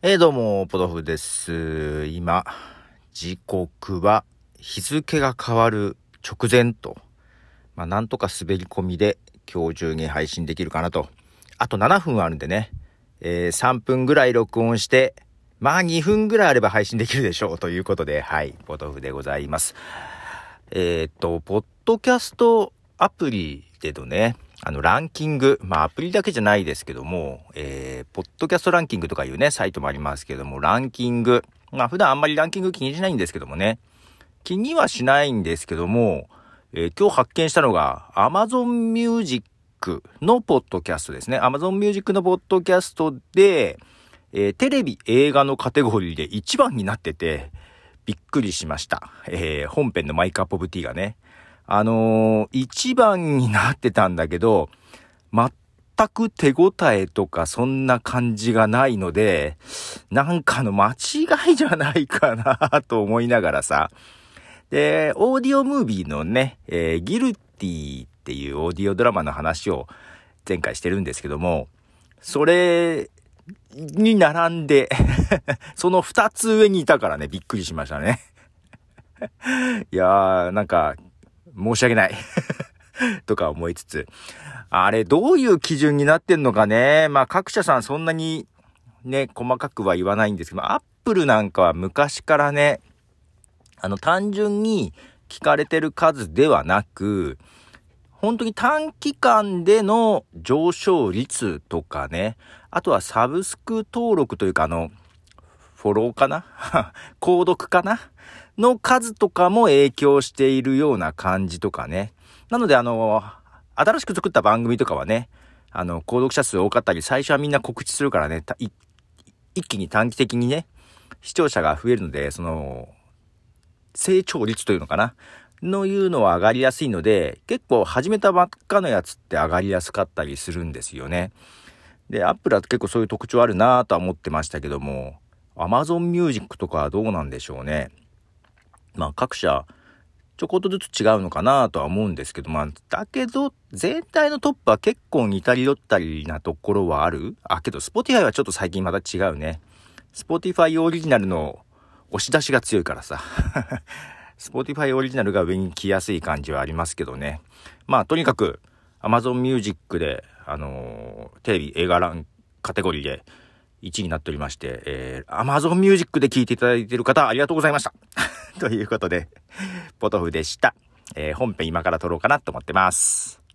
えー、どうも、ポトフです。今、時刻は日付が変わる直前と、まあ、なんとか滑り込みで今日中に配信できるかなと。あと7分あるんでね、えー、3分ぐらい録音して、まあ2分ぐらいあれば配信できるでしょうということで、はい、ポトフでございます。えーっと、ポッドキャストアプリでのね、あの、ランキング、まあ、アプリだけじゃないですけども、えー、ポッドキャストランキングとかいうね、サイトもありますけども、ランキング、まあ、普段あんまりランキング気にしないんですけどもね、気にはしないんですけども、えー今日発見したのが、Amazon Music のポッドキャストですね。Amazon Music のポッドキャストで、えーテレビ、映画のカテゴリーで1番になってて、びっくりしました。えー本編のマイカップオブティーがね。あのー一番になってたんだけど、全く手応えとかそんな感じがないので、なんかの間違いじゃないかなと思いながらさ。で、オーディオムービーのね、えーギルティっていうオーディオドラマの話を前回してるんですけども、それに並んで、その二つ上にいたからね、びっくりしましたね。いやー、なんか、申し訳ない。とか思いつつ、あれ、どういう基準になってんのかね。まあ、各社さんそんなにね、細かくは言わないんですけど、アップルなんかは昔からね、あの、単純に聞かれてる数ではなく、本当に短期間での上昇率とかね、あとはサブスク登録というか、あの、フォローかな？購読かな？の数とかも影響しているような感じとかね。なので、あの、新しく作った番組とかはね、あの、購読者数多かったり、最初はみんな告知するからね、一気に短期的にね、視聴者が増えるので、その、成長率というのかな？のいうのは上がりやすいので、結構始めたばっかのやつって上がりやすかったりするんですよね。で、アップルは結構そういう特徴あるなぁとは思ってましたけども、Amazon Music とかどうなんでしょうね。まあ各社、ちょこっとずつ違うのかなとは思うんですけど、まあ、だけど、全体のトップは結構似たり寄ったりなところはあるあ、けど、Spotify はちょっと最近また違うね。Spotify オリジナルの押し出しが強いからさ。Spotify オリジナルが上に来やすい感じはありますけどね。まあ、とにかく、Amazon Music で、あのーテレビ、映画ランカテゴリーで1位になっておりまして、えー、Amazon Music で聴いていただいている方、ありがとうございました。ということで、ポトフでした。えー本編今から撮ろうかなと思ってます。